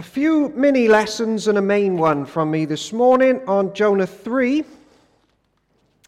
A few mini lessons and a main one from me this morning on Jonah 3.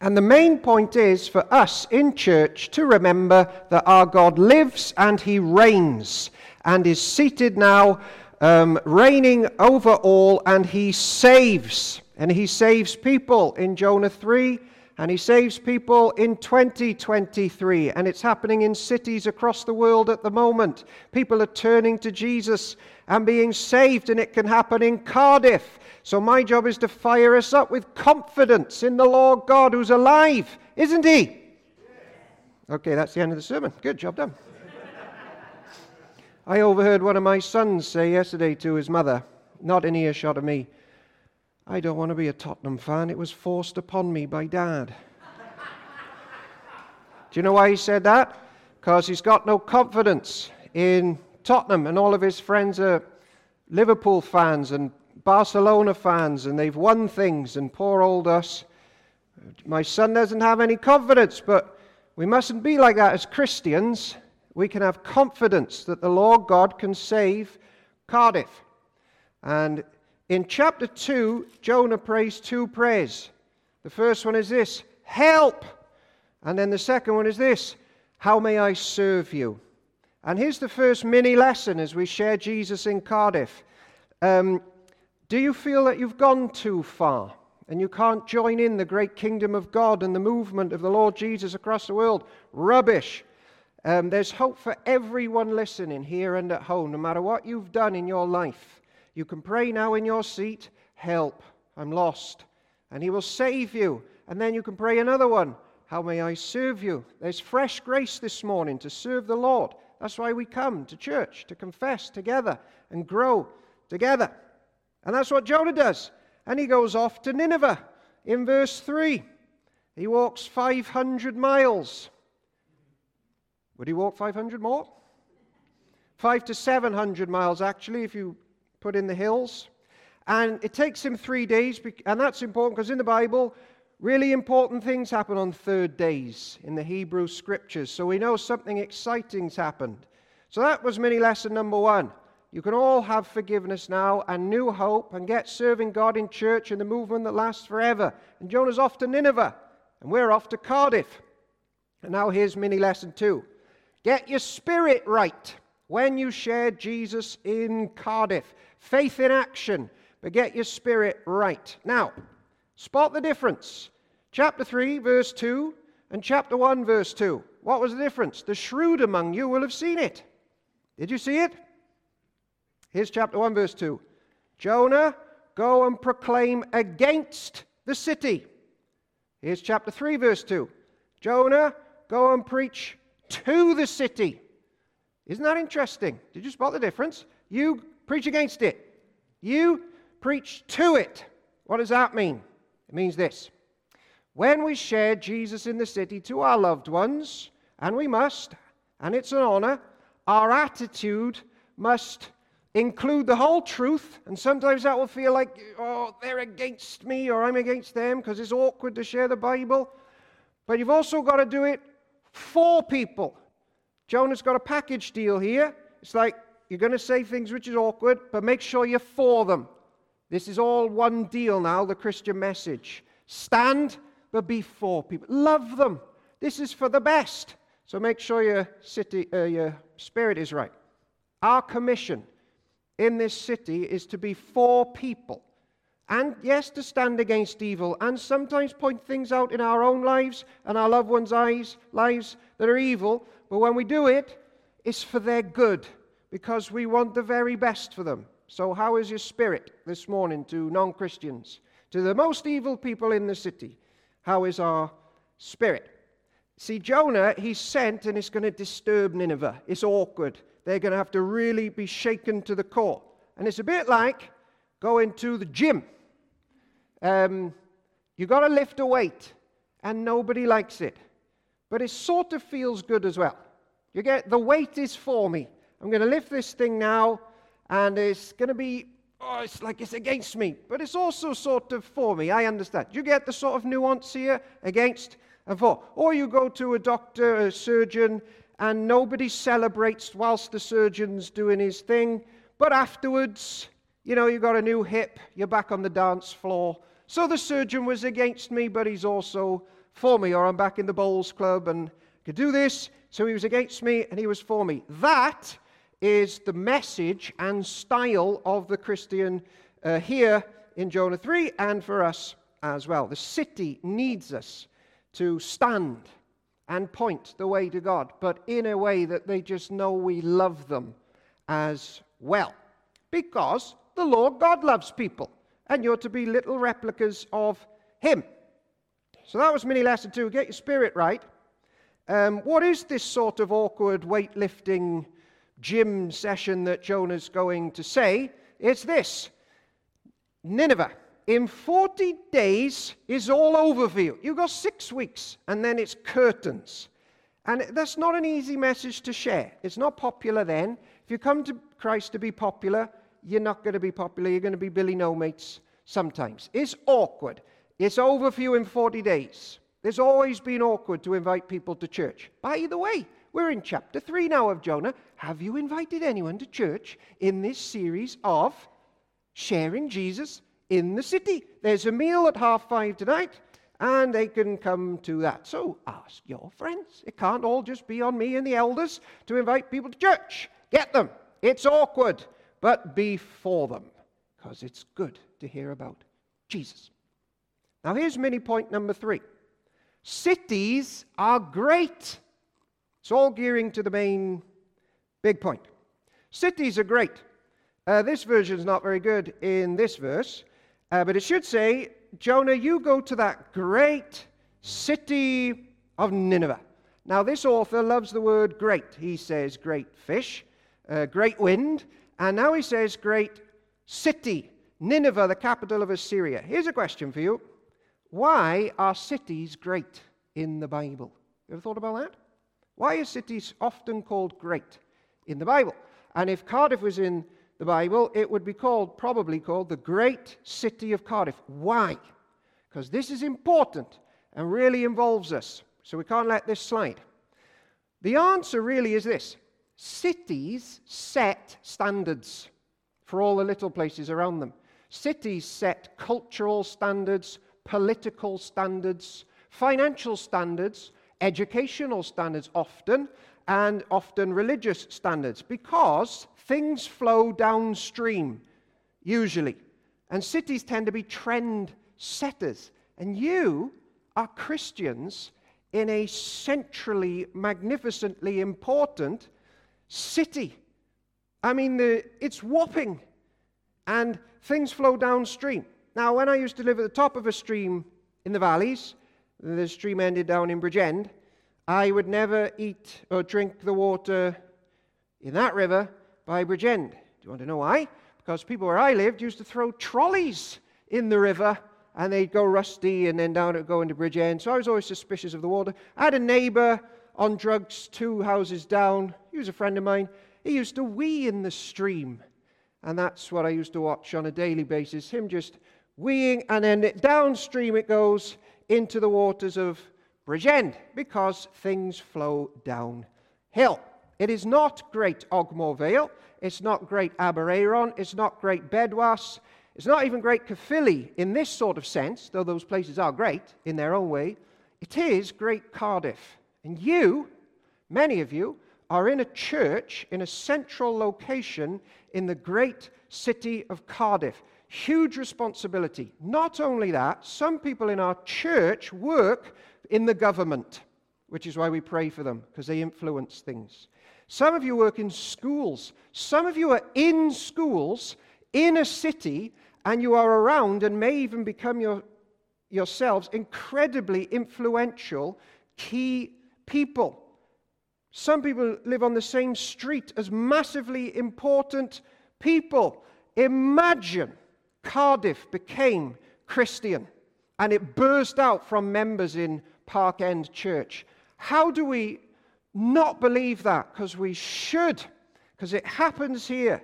And the main point is for us in church to remember that our God lives and he reigns and is seated now, um, reigning over all, and he saves. And he saves people in Jonah 3 and he saves people in 2023. And it's happening in cities across the world at the moment. People are turning to Jesus and being saved, and it can happen in Cardiff. So my job is to fire us up with confidence in the Lord God who's alive, isn't he? Okay, that's the end of the sermon. Good job done. I overheard one of my sons say yesterday to his mother, not in earshot of me, I don't want to be a Tottenham fan. It was forced upon me by dad. Do you know why he said that? Because he's got no confidence in Tottenham, and all of his friends are Liverpool fans and Barcelona fans, and they've won things, and poor old us. My son doesn't have any confidence, but we mustn't be like that as Christians. We can have confidence that the Lord God can save Cardiff. And in chapter 2, Jonah prays two prayers. The first one is this Help! And then the second one is this How may I serve you? And here's the first mini lesson as we share Jesus in Cardiff. Um, do you feel that you've gone too far and you can't join in the great kingdom of God and the movement of the Lord Jesus across the world? Rubbish. Um, there's hope for everyone listening here and at home, no matter what you've done in your life. You can pray now in your seat, Help, I'm lost. And He will save you. And then you can pray another one, How may I serve you? There's fresh grace this morning to serve the Lord. That's why we come to church, to confess together and grow together. And that's what Jonah does. And he goes off to Nineveh in verse 3. He walks 500 miles. Would he walk 500 more? Five to 700 miles, actually, if you put in the hills. And it takes him three days, and that's important because in the Bible, really important things happen on third days in the Hebrew scriptures. So we know something exciting's happened. So that was mini lesson number one. You can all have forgiveness now and new hope and get serving God in church in the movement that lasts forever. And Jonah's off to Nineveh, and we're off to Cardiff. And now here's mini lesson two get your spirit right when you share Jesus in Cardiff. Faith in action, but get your spirit right. Now, spot the difference. Chapter 3, verse 2, and chapter 1, verse 2. What was the difference? The shrewd among you will have seen it. Did you see it? Here's chapter 1, verse 2. Jonah, go and proclaim against the city. Here's chapter 3, verse 2. Jonah, go and preach to the city. Isn't that interesting? Did you spot the difference? You preach against it. You preach to it. What does that mean? It means this. When we share Jesus in the city to our loved ones, and we must, and it's an honor, our attitude must include the whole truth. And sometimes that will feel like, oh, they're against me or I'm against them because it's awkward to share the Bible. But you've also got to do it for people. Jonah's got a package deal here. It's like you're going to say things which is awkward, but make sure you're for them. This is all one deal now, the Christian message. Stand, but be for people. Love them. This is for the best. So make sure your, city, uh, your spirit is right. Our commission in this city is to be for people. And yes, to stand against evil and sometimes point things out in our own lives and our loved ones' eyes, lives that are evil. But when we do it, it's for their good because we want the very best for them. So, how is your spirit this morning to non Christians, to the most evil people in the city? How is our spirit? See, Jonah, he's sent and it's going to disturb Nineveh. It's awkward. They're going to have to really be shaken to the core. And it's a bit like going to the gym. Um, you've got to lift a weight, and nobody likes it. But it sort of feels good as well. You get the weight is for me. I'm going to lift this thing now, and it's going to be, oh, it's like it's against me, but it's also sort of for me. I understand. You get the sort of nuance here against and for. Or you go to a doctor, a surgeon, and nobody celebrates whilst the surgeon's doing his thing, but afterwards, You know, you got a new hip, you're back on the dance floor. So the surgeon was against me, but he's also for me, or I'm back in the bowls club and could do this. So he was against me and he was for me. That is the message and style of the Christian uh, here in Jonah 3 and for us as well. The city needs us to stand and point the way to God, but in a way that they just know we love them as well. Because the Lord God loves people, and you're to be little replicas of Him. So that was mini lesson two. Get your spirit right. Um, what is this sort of awkward weightlifting gym session that Jonah's going to say? It's this Nineveh in 40 days is all over for you. You've got six weeks, and then it's curtains. And that's not an easy message to share. It's not popular then. If you come to Christ to be popular, you're not going to be popular. You're going to be Billy No Mates sometimes. It's awkward. It's over for you in 40 days. There's always been awkward to invite people to church. By the way, we're in chapter 3 now of Jonah. Have you invited anyone to church in this series of sharing Jesus in the city. There's a meal at half five tonight, and they can come to that. So ask your friends. It can't all just be on me and the elders to invite people to church. Get them. It's awkward, but be for them, because it's good to hear about Jesus. Now, here's mini point number three cities are great. It's all gearing to the main big point. Cities are great. Uh, this version is not very good in this verse. Uh, but it should say, Jonah, you go to that great city of Nineveh. Now, this author loves the word great. He says great fish, uh, great wind, and now he says great city, Nineveh, the capital of Assyria. Here's a question for you Why are cities great in the Bible? You ever thought about that? Why are cities often called great in the Bible? And if Cardiff was in the Bible, it would be called, probably called, the great city of Cardiff. Why? Because this is important and really involves us. So we can't let this slide. The answer really is this cities set standards for all the little places around them. Cities set cultural standards, political standards, financial standards, educational standards often, and often religious standards because things flow downstream, usually. And cities tend to be trend setters. And you are Christians in a centrally, magnificently important city. I mean, the, it's whopping. And things flow downstream. Now, when I used to live at the top of a stream in the valleys, the stream ended down in Bridgend, I would never eat or drink the water in that river by Bridgend. Do you want to know why? Because people where I lived used to throw trolleys in the river and they'd go rusty and then down it would go into Bridgend. So I was always suspicious of the water. I had a neighbor on drugs two houses down. He was a friend of mine. He used to wee in the stream. And that's what I used to watch on a daily basis. Him just weeing, and then downstream it goes into the waters of Bridgend because things flow downhill. It is not great Ogmore Vale. It's not great Aberaeron. It's not great Bedwas. It's not even great Caerphilly in this sort of sense, though those places are great in their own way. It is great Cardiff. And you, many of you, are in a church in a central location in the great city of Cardiff. Huge responsibility. Not only that, some people in our church work in the government, which is why we pray for them, because they influence things. Some of you work in schools. Some of you are in schools in a city, and you are around and may even become your, yourselves incredibly influential key people. Some people live on the same street as massively important people. Imagine Cardiff became Christian and it burst out from members in Park End Church. How do we not believe that? Because we should, because it happens here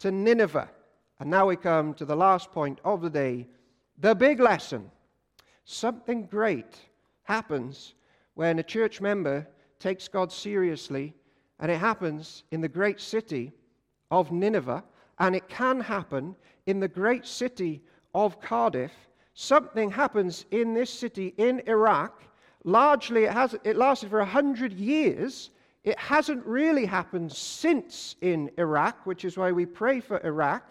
to Nineveh. And now we come to the last point of the day the big lesson. Something great happens when a church member takes God seriously, and it happens in the great city of Nineveh. and it can happen in the great city of Cardiff. Something happens in this city in Iraq. Largely, it, has, it lasted for 100 years. It hasn't really happened since in Iraq, which is why we pray for Iraq.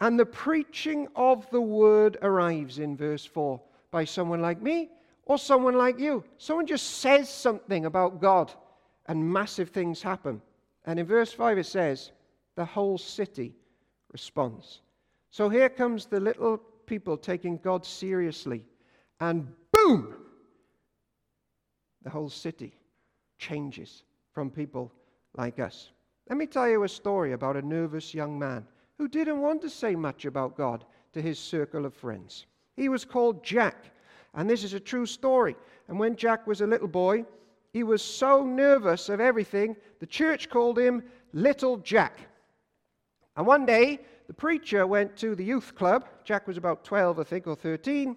And the preaching of the word arrives in verse 4 by someone like me or someone like you. Someone just says something about God, and massive things happen. And in verse 5 it says, the whole city responds. So here comes the little people taking God seriously, and boom! The whole city changes from people like us. Let me tell you a story about a nervous young man who didn't want to say much about God to his circle of friends. He was called Jack, and this is a true story. And when Jack was a little boy, he was so nervous of everything, the church called him Little Jack. And one day, the preacher went to the youth club. Jack was about 12, I think, or 13.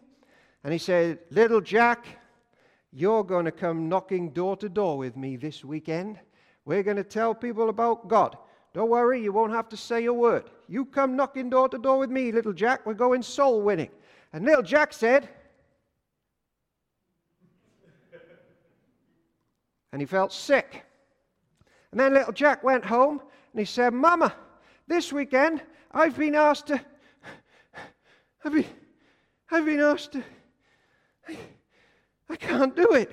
And he said, Little Jack, you're going to come knocking door to door with me this weekend. We're going to tell people about God. Don't worry, you won't have to say a word. You come knocking door to door with me, little Jack. We're going soul winning. And little Jack said, and he felt sick. And then little Jack went home and he said, Mama, this weekend I've been asked to, I've been, I've been asked to, I, I can't do it.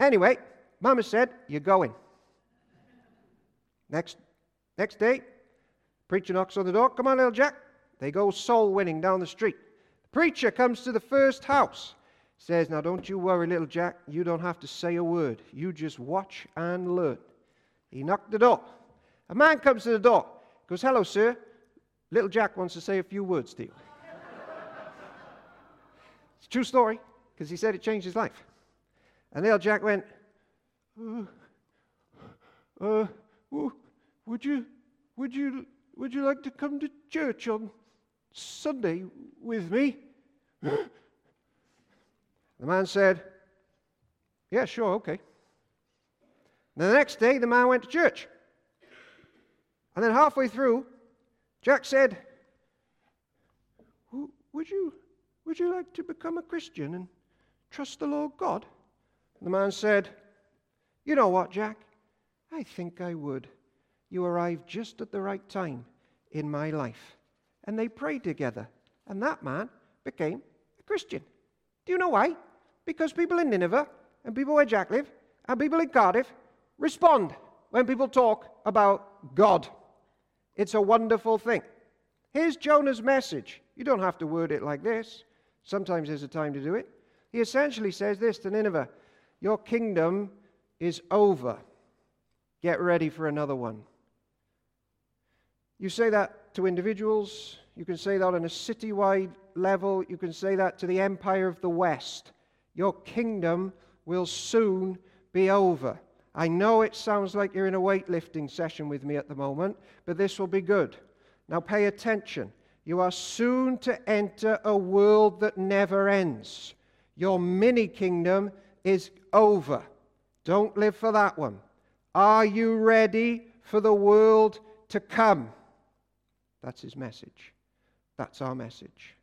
Anyway, Mama said, You're going. Next, next day, preacher knocks on the door. Come on, little Jack. They go soul winning down the street. The preacher comes to the first house. Says, Now don't you worry, little Jack. You don't have to say a word. You just watch and learn. He knocked the door. A man comes to the door. Goes, Hello, sir. Little Jack wants to say a few words to you. it's a true story, because he said it changed his life. And little Jack went, uh, uh, would you, would you, would you like to come to church on Sunday with me? the man said, Yeah, sure, okay. The next day, the man went to church. And then halfway through, Jack said, would you, would you like to become a Christian and trust the Lord God? And the man said, You know what, Jack? I think I would you arrived just at the right time in my life. And they prayed together, and that man became a Christian. Do you know why? Because people in Nineveh, and people where Jack lived, and people in Cardiff respond when people talk about God. It's a wonderful thing. Here's Jonah's message. You don't have to word it like this. Sometimes there's a time to do it. He essentially says this to Nineveh Your kingdom is over. Get ready for another one. You say that to individuals, you can say that on a citywide level, you can say that to the empire of the West. Your kingdom will soon be over. I know it sounds like you're in a weightlifting session with me at the moment, but this will be good. Now pay attention. You are soon to enter a world that never ends. Your mini kingdom is over. Don't live for that one. Are you ready for the world to come? That's his message. That's our message.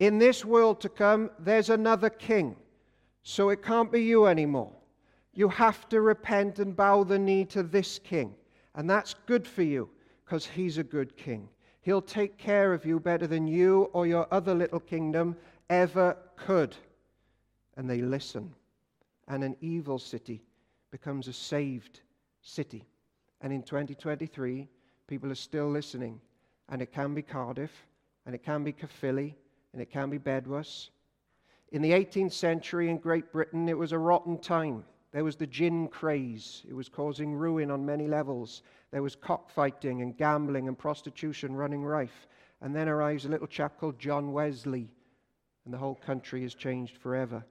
In this world to come, there's another king. So it can't be you anymore. You have to repent and bow the knee to this king. And that's good for you because he's a good king. He'll take care of you better than you or your other little kingdom ever could. And they listen. And an evil city becomes a saved city. And in 2023, people are still listening and it can be Cardiff, and it can be Caerphilly, and it can be Bedwas. In the 18th century in Great Britain, it was a rotten time. There was the gin craze. It was causing ruin on many levels. There was cockfighting and gambling and prostitution running rife. And then arrives a little chap called John Wesley, and the whole country has changed forever.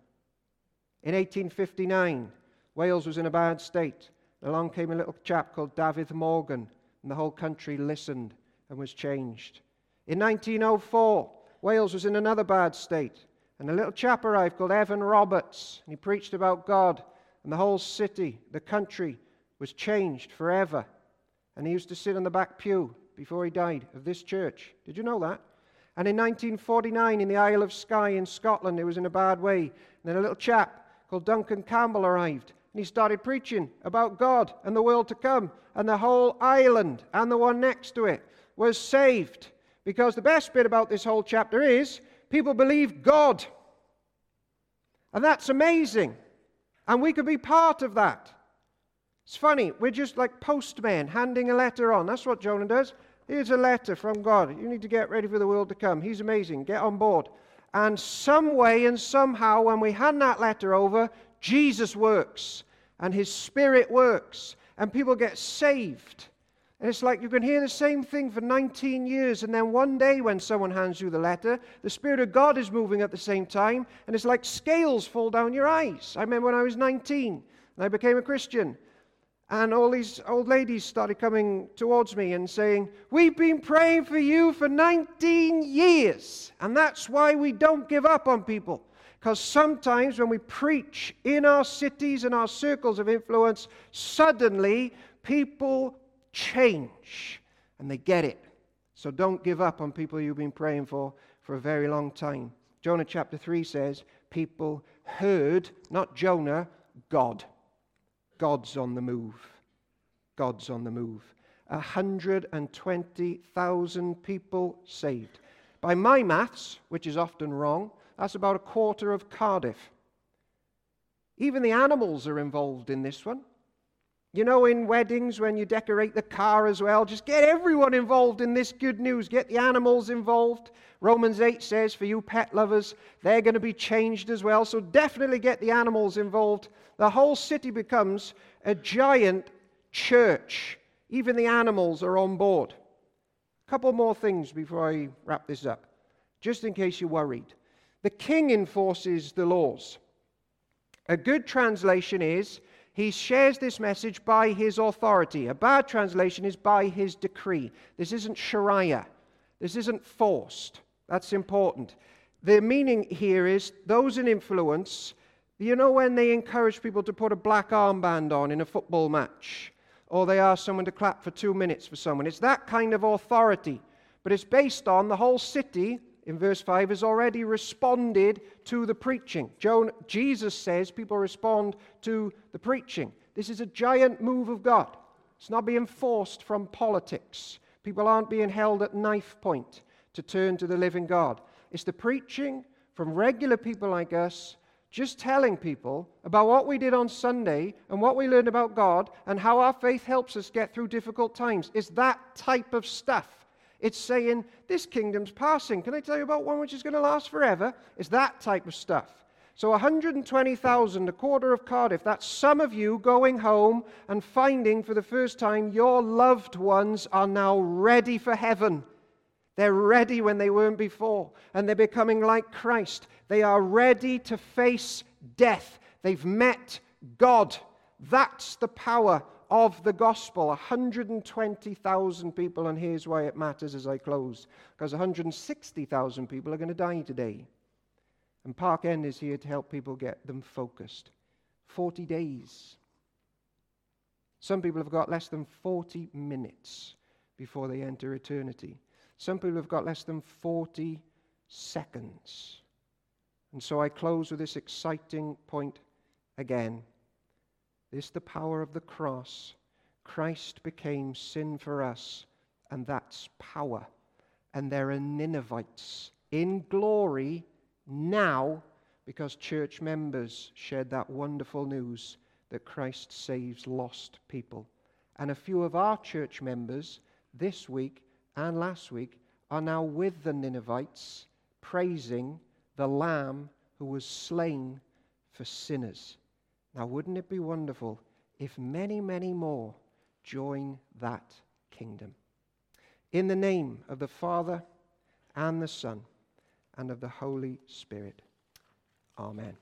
In 1859, Wales was in a bad state. Along came a little chap called Dafydd Morgan, and the whole country listened and was changed. In 1904, Wales was in another bad state, and a little chap arrived called Evan Roberts, and he preached about God, and the whole city, the country, was changed forever. And he used to sit in the back pew before he died of this church. Did you know that? And in 1949, in the Isle of Skye in Scotland, it was in a bad way. And then a little chap called Duncan Campbell arrived. And he started preaching about God and the world to come. And the whole island and the one next to it was saved. Because the best bit about this whole chapter is people believe God. And that's amazing. And we could be part of that. It's funny, we're just like postmen handing a letter on. That's what Jonah does. Here's a letter from God. You need to get ready for the world to come. He's amazing. Get on board. And some way and somehow, when we hand that letter over, Jesus works and his spirit works and people get saved. And it's like you can hear the same thing for 19 years, and then one day when someone hands you the letter, the Spirit of God is moving at the same time, and it's like scales fall down your eyes. I remember when I was 19 and I became a Christian, and all these old ladies started coming towards me and saying, We've been praying for you for 19 years. And that's why we don't give up on people. Because sometimes when we preach in our cities and our circles of influence, suddenly people change and they get it. So don't give up on people you've been praying for for a very long time. Jonah chapter 3 says, People heard, not Jonah, God. God's on the move. God's on the move. 120,000 people saved. By my maths, which is often wrong, that's about a quarter of Cardiff. Even the animals are involved in this one. You know, in weddings, when you decorate the car as well, just get everyone involved in this good news. Get the animals involved. Romans 8 says, for you pet lovers, they're going to be changed as well. So definitely get the animals involved. The whole city becomes a giant church. Even the animals are on board. A couple more things before I wrap this up, just in case you're worried. The king enforces the laws. A good translation is he shares this message by his authority. A bad translation is by his decree. This isn't Sharia, this isn't forced. That's important. The meaning here is those in influence. You know, when they encourage people to put a black armband on in a football match, or they ask someone to clap for two minutes for someone. It's that kind of authority. But it's based on the whole city, in verse 5, has already responded to the preaching. Jesus says people respond to the preaching. This is a giant move of God. It's not being forced from politics. People aren't being held at knife point to turn to the living God. It's the preaching from regular people like us just telling people about what we did on Sunday and what we learned about God and how our faith helps us get through difficult times. It's that type of stuff. It's saying, This kingdom's passing. Can I tell you about one which is going to last forever? It's that type of stuff. So 120,000, a quarter of Cardiff, that's some of you going home and finding for the first time your loved ones are now ready for heaven. They're ready when they weren't before, and they're becoming like Christ. They are ready to face death. They've met God. That's the power of the gospel. 120,000 people, and here's why it matters as I close because 160,000 people are going to die today. And Park End is here to help people get them focused. 40 days. Some people have got less than 40 minutes before they enter eternity. Some people have got less than 40 seconds. And so I close with this exciting point again. This the power of the cross. Christ became sin for us, and that's power. And there are Ninevites in glory now because church members shared that wonderful news that Christ saves lost people. And a few of our church members this week and last week are now with the Ninevites, praising the Lamb who was slain for sinners. Now, wouldn't it be wonderful if many, many more join that kingdom? In the name of the Father and the Son and of the Holy Spirit. Amen.